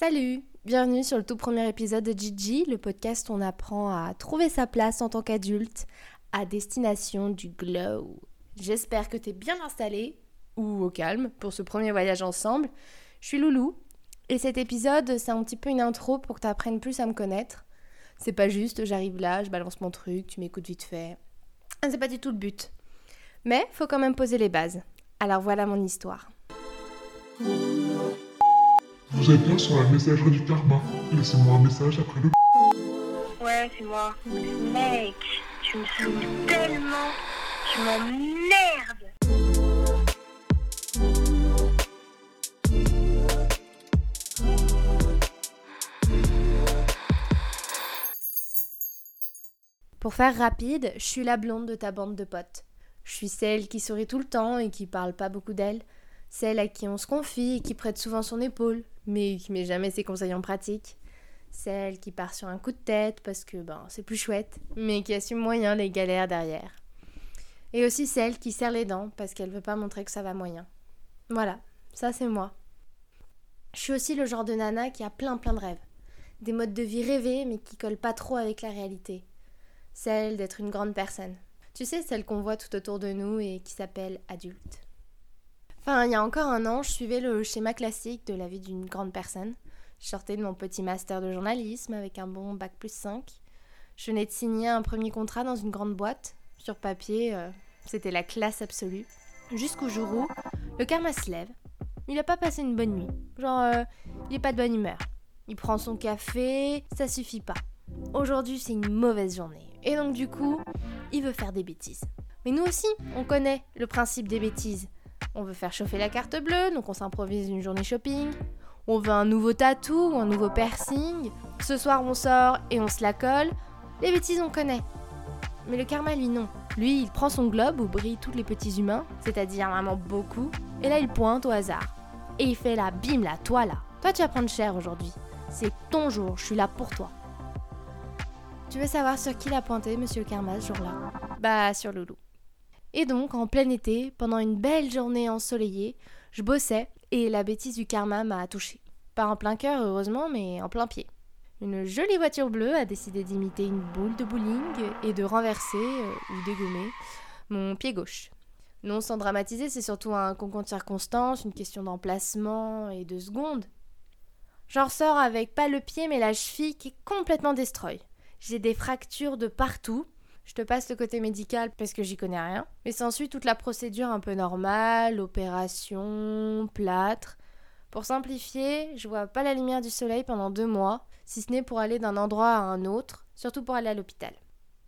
Salut, bienvenue sur le tout premier épisode de Gigi, le podcast où on apprend à trouver sa place en tant qu'adulte à destination du glow. J'espère que t'es bien installé ou au calme pour ce premier voyage ensemble. Je suis Loulou et cet épisode c'est un petit peu une intro pour que t'apprennes plus à me connaître. C'est pas juste j'arrive là, je balance mon truc, tu m'écoutes vite fait. Ah, c'est pas du tout le but. Mais faut quand même poser les bases. Alors voilà mon histoire. Vous êtes bien sur la messagerie du karma. Laissez-moi un message après le. Ouais, c'est moi. Mec, tu me saoules tellement. Tu m'emmerdes. Pour faire rapide, je suis la blonde de ta bande de potes. Je suis celle qui sourit tout le temps et qui parle pas beaucoup d'elle. Celle à qui on se confie et qui prête souvent son épaule, mais qui met jamais ses conseils en pratique. Celle qui part sur un coup de tête parce que ben c'est plus chouette, mais qui assume moyen les galères derrière. Et aussi celle qui serre les dents parce qu'elle veut pas montrer que ça va moyen. Voilà, ça c'est moi. Je suis aussi le genre de nana qui a plein plein de rêves. Des modes de vie rêvés mais qui collent pas trop avec la réalité. Celle d'être une grande personne. Tu sais, celle qu'on voit tout autour de nous et qui s'appelle adulte. Enfin, il y a encore un an, je suivais le schéma classique de la vie d'une grande personne. Je sortais de mon petit master de journalisme avec un bon bac plus 5. Je venais de signer un premier contrat dans une grande boîte. Sur papier, euh, c'était la classe absolue. Jusqu'au jour où le karma se lève. Il a pas passé une bonne nuit. Genre, euh, il est pas de bonne humeur. Il prend son café, ça suffit pas. Aujourd'hui, c'est une mauvaise journée. Et donc, du coup, il veut faire des bêtises. Mais nous aussi, on connaît le principe des bêtises. On veut faire chauffer la carte bleue, donc on s'improvise une journée shopping. On veut un nouveau tatou ou un nouveau piercing. Ce soir, on sort et on se la colle. Les bêtises, on connaît. Mais le karma, lui, non. Lui, il prend son globe où brillent tous les petits humains, c'est-à-dire vraiment beaucoup, et là, il pointe au hasard. Et il fait la bim là, toi là. Toi, tu vas prendre cher aujourd'hui. C'est ton jour, je suis là pour toi. Tu veux savoir sur qui l'a pointé, monsieur le karma, ce jour-là? Bah, sur Loulou. Et donc, en plein été, pendant une belle journée ensoleillée, je bossais et la bêtise du karma m'a touchée. Pas en plein cœur, heureusement, mais en plein pied. Une jolie voiture bleue a décidé d'imiter une boule de bowling et de renverser, euh, ou dégommer, mon pied gauche. Non sans dramatiser, c'est surtout un concours de circonstances, une question d'emplacement et de secondes. J'en ressors avec pas le pied mais la cheville qui est complètement destroy. J'ai des fractures de partout, je te passe le côté médical parce que j'y connais rien. Mais s'ensuit toute la procédure un peu normale, opération, plâtre. Pour simplifier, je vois pas la lumière du soleil pendant deux mois, si ce n'est pour aller d'un endroit à un autre, surtout pour aller à l'hôpital.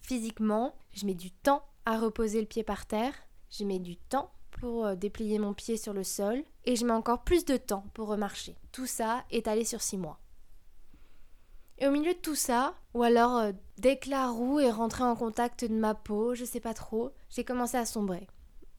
Physiquement, je mets du temps à reposer le pied par terre, je mets du temps pour euh, déplier mon pied sur le sol, et je mets encore plus de temps pour remarcher. Tout ça étalé sur six mois. Et au milieu de tout ça, ou alors euh, dès que la roue est rentrée en contact de ma peau, je sais pas trop, j'ai commencé à sombrer.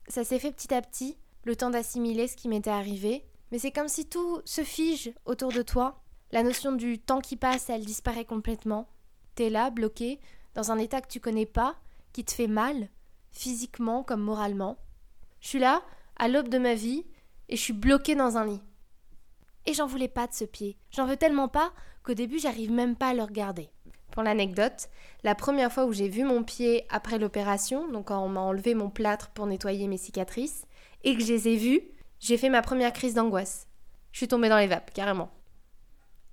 Ça s'est fait petit à petit, le temps d'assimiler ce qui m'était arrivé, mais c'est comme si tout se fige autour de toi. La notion du temps qui passe, elle disparaît complètement. T'es là, bloqué, dans un état que tu connais pas, qui te fait mal, physiquement comme moralement. Je suis là, à l'aube de ma vie, et je suis bloqué dans un lit. Et j'en voulais pas de ce pied. J'en veux tellement pas qu'au début j'arrive même pas à le regarder. Pour l'anecdote, la première fois où j'ai vu mon pied après l'opération, donc quand on m'a enlevé mon plâtre pour nettoyer mes cicatrices, et que je les ai vus, j'ai fait ma première crise d'angoisse. Je suis tombée dans les vapes, carrément.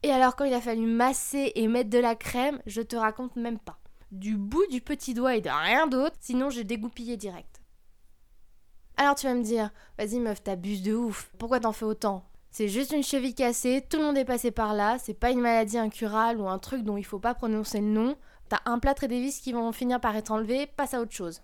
Et alors quand il a fallu masser et mettre de la crème, je te raconte même pas. Du bout du petit doigt et de rien d'autre, sinon j'ai dégoupillé direct. Alors tu vas me dire, vas-y meuf, t'abuses de ouf, pourquoi t'en fais autant? C'est juste une cheville cassée, tout le monde est passé par là, c'est pas une maladie incurable ou un truc dont il faut pas prononcer le nom. T'as un plâtre et des vis qui vont finir par être enlevés, passe à autre chose.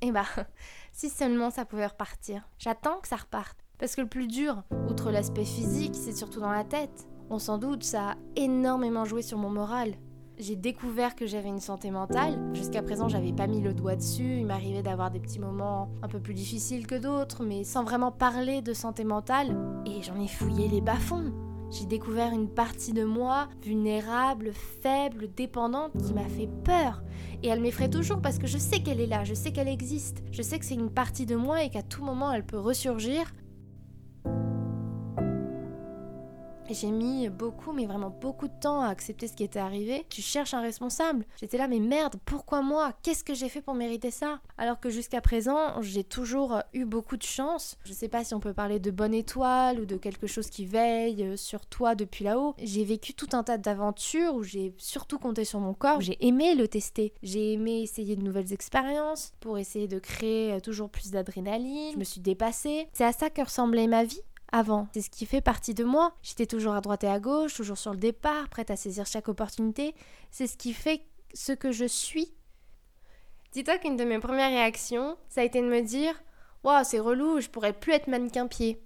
Et bah, si seulement ça pouvait repartir. J'attends que ça reparte. Parce que le plus dur, outre l'aspect physique, c'est surtout dans la tête. On s'en doute, ça a énormément joué sur mon moral j'ai découvert que j'avais une santé mentale. Jusqu'à présent, j'avais pas mis le doigt dessus. Il m'arrivait d'avoir des petits moments un peu plus difficiles que d'autres, mais sans vraiment parler de santé mentale. Et j'en ai fouillé les bas-fonds. J'ai découvert une partie de moi vulnérable, faible, dépendante qui m'a fait peur. Et elle m'effraie toujours parce que je sais qu'elle est là, je sais qu'elle existe, je sais que c'est une partie de moi et qu'à tout moment elle peut ressurgir. J'ai mis beaucoup, mais vraiment beaucoup de temps à accepter ce qui était arrivé. Tu cherches un responsable. J'étais là, mais merde, pourquoi moi? Qu'est-ce que j'ai fait pour mériter ça? Alors que jusqu'à présent, j'ai toujours eu beaucoup de chance. Je sais pas si on peut parler de bonne étoile ou de quelque chose qui veille sur toi depuis là-haut. J'ai vécu tout un tas d'aventures où j'ai surtout compté sur mon corps. J'ai aimé le tester. J'ai aimé essayer de nouvelles expériences pour essayer de créer toujours plus d'adrénaline. Je me suis dépassée. C'est à ça que ressemblait ma vie avant. C'est ce qui fait partie de moi. J'étais toujours à droite et à gauche, toujours sur le départ, prête à saisir chaque opportunité. C'est ce qui fait ce que je suis. Dis-toi qu'une de mes premières réactions, ça a été de me dire Waouh, c'est relou, je pourrais plus être mannequin pied.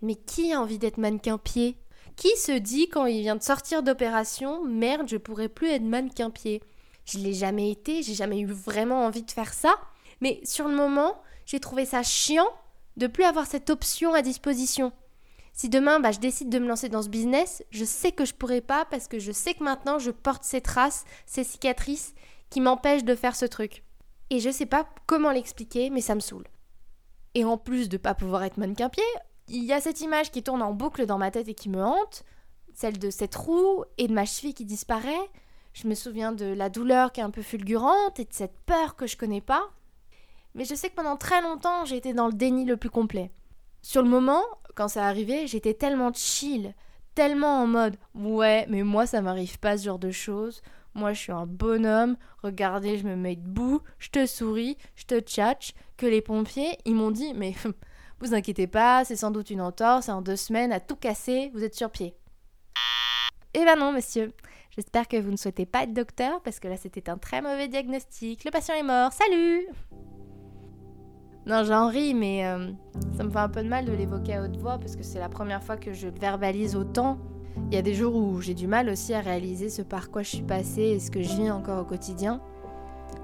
Mais qui a envie d'être mannequin pied Qui se dit quand il vient de sortir d'opération Merde, je pourrais plus être mannequin pied Je l'ai jamais été, j'ai jamais eu vraiment envie de faire ça. Mais sur le moment, j'ai trouvé ça chiant de plus avoir cette option à disposition. Si demain bah, je décide de me lancer dans ce business, je sais que je pourrai pas parce que je sais que maintenant je porte ces traces, ces cicatrices qui m'empêchent de faire ce truc. Et je sais pas comment l'expliquer, mais ça me saoule. Et en plus de pas pouvoir être mannequin pied, il y a cette image qui tourne en boucle dans ma tête et qui me hante, celle de cette roue et de ma cheville qui disparaît. Je me souviens de la douleur qui est un peu fulgurante et de cette peur que je connais pas. Mais je sais que pendant très longtemps, j'ai été dans le déni le plus complet. Sur le moment, quand ça arrivait, j'étais tellement chill, tellement en mode ouais, mais moi ça m'arrive pas ce genre de choses. Moi je suis un bonhomme, regardez, je me mets debout, je te souris, je te tchatche, que les pompiers, ils m'ont dit mais vous inquiétez pas, c'est sans doute une entorse, en deux semaines à tout casser, vous êtes sur pied. Eh ben non, monsieur. J'espère que vous ne souhaitez pas être docteur parce que là c'était un très mauvais diagnostic. Le patient est mort. Salut non, j'en ris, mais euh, ça me fait un peu de mal de l'évoquer à haute voix parce que c'est la première fois que je le verbalise autant. Il y a des jours où j'ai du mal aussi à réaliser ce par quoi je suis passée et ce que je vis encore au quotidien.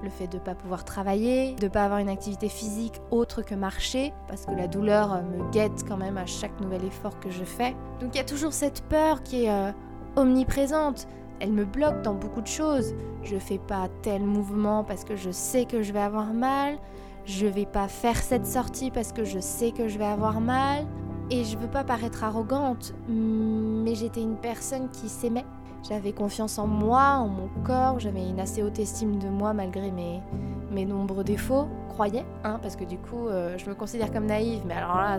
Le fait de ne pas pouvoir travailler, de ne pas avoir une activité physique autre que marcher, parce que la douleur me guette quand même à chaque nouvel effort que je fais. Donc il y a toujours cette peur qui est euh, omniprésente. Elle me bloque dans beaucoup de choses. Je fais pas tel mouvement parce que je sais que je vais avoir mal je vais pas faire cette sortie parce que je sais que je vais avoir mal. Et je veux pas paraître arrogante, mais j'étais une personne qui s'aimait. J'avais confiance en moi, en mon corps, j'avais une assez haute estime de moi malgré mes, mes nombreux défauts, croyais, hein, parce que du coup, euh, je me considère comme naïve, mais alors là,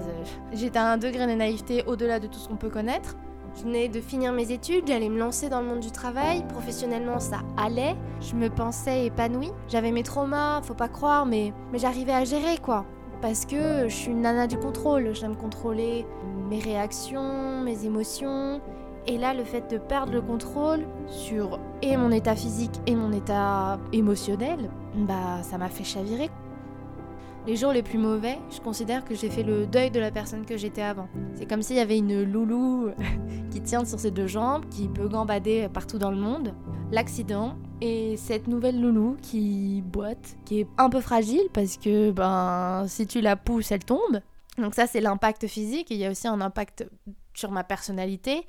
j'étais à un degré de naïveté au-delà de tout ce qu'on peut connaître. Je venais de finir mes études, j'allais me lancer dans le monde du travail. Professionnellement, ça allait. Je me pensais épanouie. J'avais mes traumas, faut pas croire, mais, mais j'arrivais à gérer quoi. Parce que je suis une nana du contrôle. J'aime contrôler mes réactions, mes émotions. Et là, le fait de perdre le contrôle sur et mon état physique et mon état émotionnel, bah ça m'a fait chavirer. Les jours les plus mauvais, je considère que j'ai fait le deuil de la personne que j'étais avant. C'est comme s'il y avait une loulou qui tient sur ses deux jambes, qui peut gambader partout dans le monde. L'accident et cette nouvelle loulou qui boite, qui est un peu fragile parce que ben si tu la pousses, elle tombe. Donc ça c'est l'impact physique il y a aussi un impact sur ma personnalité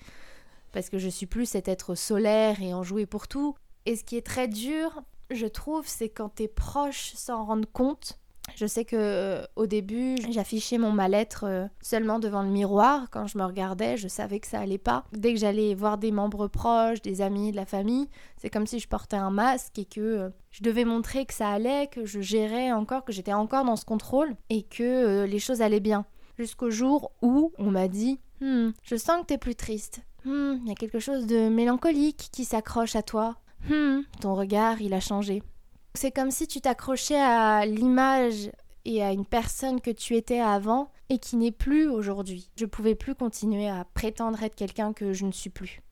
parce que je suis plus cet être solaire et enjoué pour tout. Et ce qui est très dur, je trouve, c'est quand tes proches s'en rendent compte je sais que euh, au début, j'affichais mon mal-être euh, seulement devant le miroir. Quand je me regardais, je savais que ça allait pas. Dès que j'allais voir des membres proches, des amis, de la famille, c'est comme si je portais un masque et que euh, je devais montrer que ça allait, que je gérais encore, que j'étais encore dans ce contrôle et que les choses allaient bien. Jusqu'au jour où on m'a dit hmm, Je sens que t'es plus triste. Hmm, il y a quelque chose de mélancolique qui s'accroche à toi. Hmm, ton regard, il a changé. C'est comme si tu t'accrochais à l'image et à une personne que tu étais avant et qui n'est plus aujourd'hui. Je pouvais plus continuer à prétendre être quelqu'un que je ne suis plus.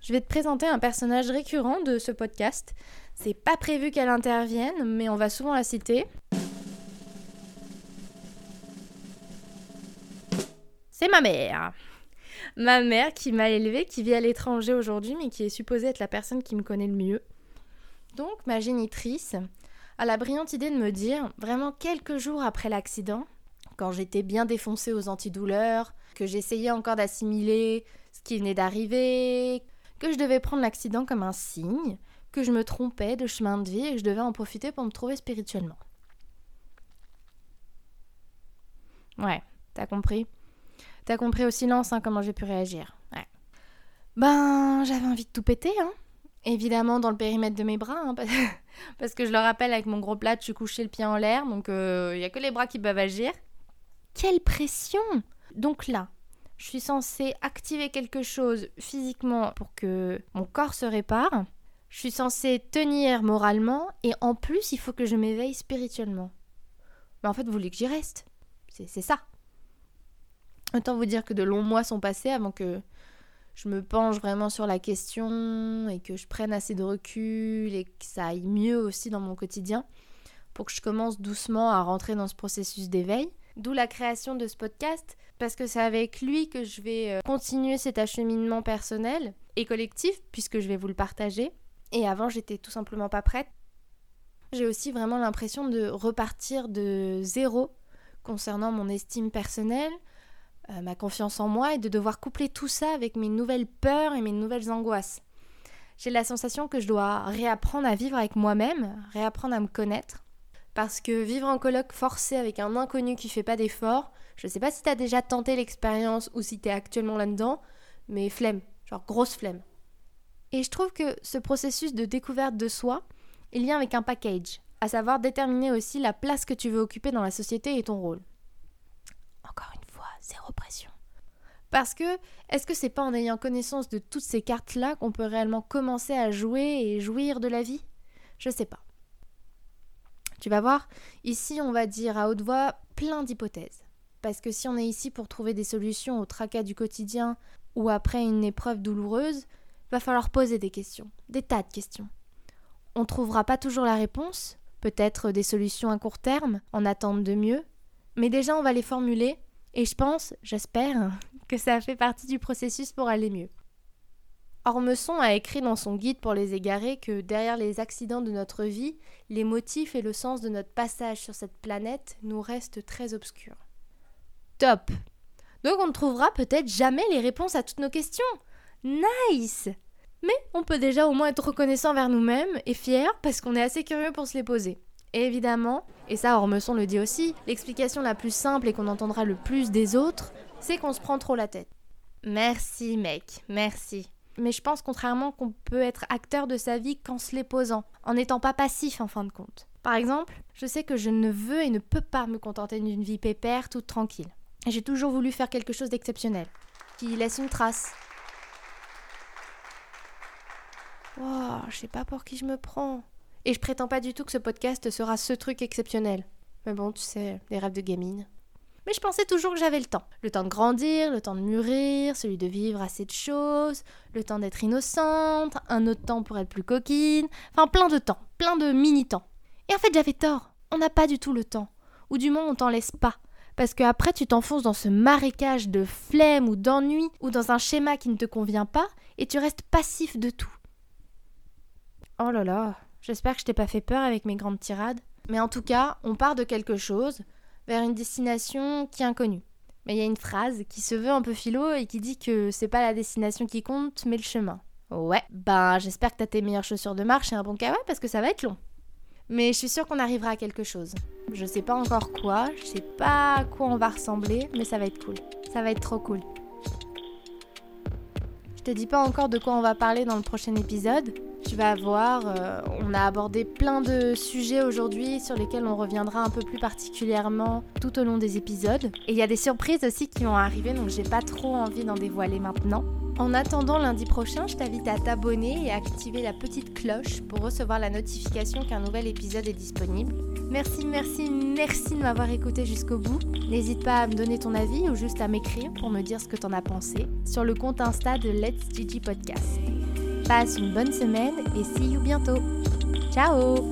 Je vais te présenter un personnage récurrent de ce podcast. C'est pas prévu qu'elle intervienne, mais on va souvent la citer. C'est ma mère ma mère qui m'a élevée, qui vit à l'étranger aujourd'hui, mais qui est supposée être la personne qui me connaît le mieux. Donc, ma génitrice a la brillante idée de me dire, vraiment quelques jours après l'accident, quand j'étais bien défoncée aux antidouleurs, que j'essayais encore d'assimiler ce qui venait d'arriver, que je devais prendre l'accident comme un signe, que je me trompais de chemin de vie et que je devais en profiter pour me trouver spirituellement. Ouais, t'as compris? T'as compris au silence hein, comment j'ai pu réagir. Ouais. Ben, j'avais envie de tout péter, hein. Évidemment dans le périmètre de mes bras, hein, parce que je le rappelle, avec mon gros plat, je suis couché le pied en l'air, donc il euh, n'y a que les bras qui peuvent agir. Quelle pression Donc là, je suis censée activer quelque chose physiquement pour que mon corps se répare. Je suis censée tenir moralement et en plus, il faut que je m'éveille spirituellement. Mais en fait, vous voulez que j'y reste? C'est ça. Autant vous dire que de longs mois sont passés avant que je me penche vraiment sur la question et que je prenne assez de recul et que ça aille mieux aussi dans mon quotidien pour que je commence doucement à rentrer dans ce processus d'éveil. D'où la création de ce podcast, parce que c'est avec lui que je vais euh, continuer cet acheminement personnel et collectif, puisque je vais vous le partager. Et avant, j'étais tout simplement pas prête. J'ai aussi vraiment l'impression de repartir de zéro concernant mon estime personnelle, euh, ma confiance en moi et de devoir coupler tout ça avec mes nouvelles peurs et mes nouvelles angoisses. J'ai la sensation que je dois réapprendre à vivre avec moi-même, réapprendre à me connaître. Parce que vivre en colloque forcé avec un inconnu qui fait pas d'efforts, je sais pas si t'as déjà tenté l'expérience ou si t'es actuellement là-dedans, mais flemme, genre grosse flemme. Et je trouve que ce processus de découverte de soi est lié avec un package, à savoir déterminer aussi la place que tu veux occuper dans la société et ton rôle. Zéro pression. Parce que, est-ce que c'est pas en ayant connaissance de toutes ces cartes-là qu'on peut réellement commencer à jouer et jouir de la vie? Je sais pas. Tu vas voir, ici on va dire à haute voix plein d'hypothèses. Parce que si on est ici pour trouver des solutions au tracas du quotidien ou après une épreuve douloureuse, va falloir poser des questions, des tas de questions. On trouvera pas toujours la réponse, peut-être des solutions à court terme, en attente de mieux, mais déjà on va les formuler et je pense, j'espère, que ça fait partie du processus pour aller mieux. Ormesson a écrit dans son guide pour les égarés que derrière les accidents de notre vie, les motifs et le sens de notre passage sur cette planète nous restent très obscurs. Top Donc on ne trouvera peut-être jamais les réponses à toutes nos questions. Nice Mais on peut déjà au moins être reconnaissant vers nous-mêmes et fiers parce qu'on est assez curieux pour se les poser. Évidemment, et ça Ormesson le dit aussi, l'explication la plus simple et qu'on entendra le plus des autres, c'est qu'on se prend trop la tête. Merci mec, merci. Mais je pense contrairement qu'on peut être acteur de sa vie qu'en se les posant, en n'étant pas passif en fin de compte. Par exemple, je sais que je ne veux et ne peux pas me contenter d'une vie pépère toute tranquille. J'ai toujours voulu faire quelque chose d'exceptionnel, qui laisse une trace. Oh, je sais pas pour qui je me prends. Et je prétends pas du tout que ce podcast sera ce truc exceptionnel. Mais bon, tu sais, les rêves de gamine. Mais je pensais toujours que j'avais le temps. Le temps de grandir, le temps de mûrir, celui de vivre assez de choses, le temps d'être innocente, un autre temps pour être plus coquine, enfin plein de temps, plein de mini-temps. Et en fait j'avais tort, on n'a pas du tout le temps. Ou du moins on t'en laisse pas. Parce que après tu t'enfonces dans ce marécage de flemme ou d'ennui ou dans un schéma qui ne te convient pas et tu restes passif de tout. Oh là là, J'espère que je t'ai pas fait peur avec mes grandes tirades. Mais en tout cas, on part de quelque chose vers une destination qui est inconnue. Mais il y a une phrase qui se veut un peu philo et qui dit que c'est pas la destination qui compte, mais le chemin. Ouais, ben j'espère que t'as tes meilleures chaussures de marche et un bon kawaii parce que ça va être long. Mais je suis sûre qu'on arrivera à quelque chose. Je sais pas encore quoi, je sais pas à quoi on va ressembler, mais ça va être cool. Ça va être trop cool. Je te dis pas encore de quoi on va parler dans le prochain épisode, tu vas voir, euh, on a abordé plein de sujets aujourd'hui sur lesquels on reviendra un peu plus particulièrement tout au long des épisodes. Et il y a des surprises aussi qui vont arriver, donc j'ai pas trop envie d'en dévoiler maintenant. En attendant lundi prochain, je t'invite à t'abonner et à activer la petite cloche pour recevoir la notification qu'un nouvel épisode est disponible. Merci, merci, merci de m'avoir écouté jusqu'au bout. N'hésite pas à me donner ton avis ou juste à m'écrire pour me dire ce que t'en as pensé sur le compte Insta de Let's Gigi Podcast. Passe une bonne semaine et see you bientôt. Ciao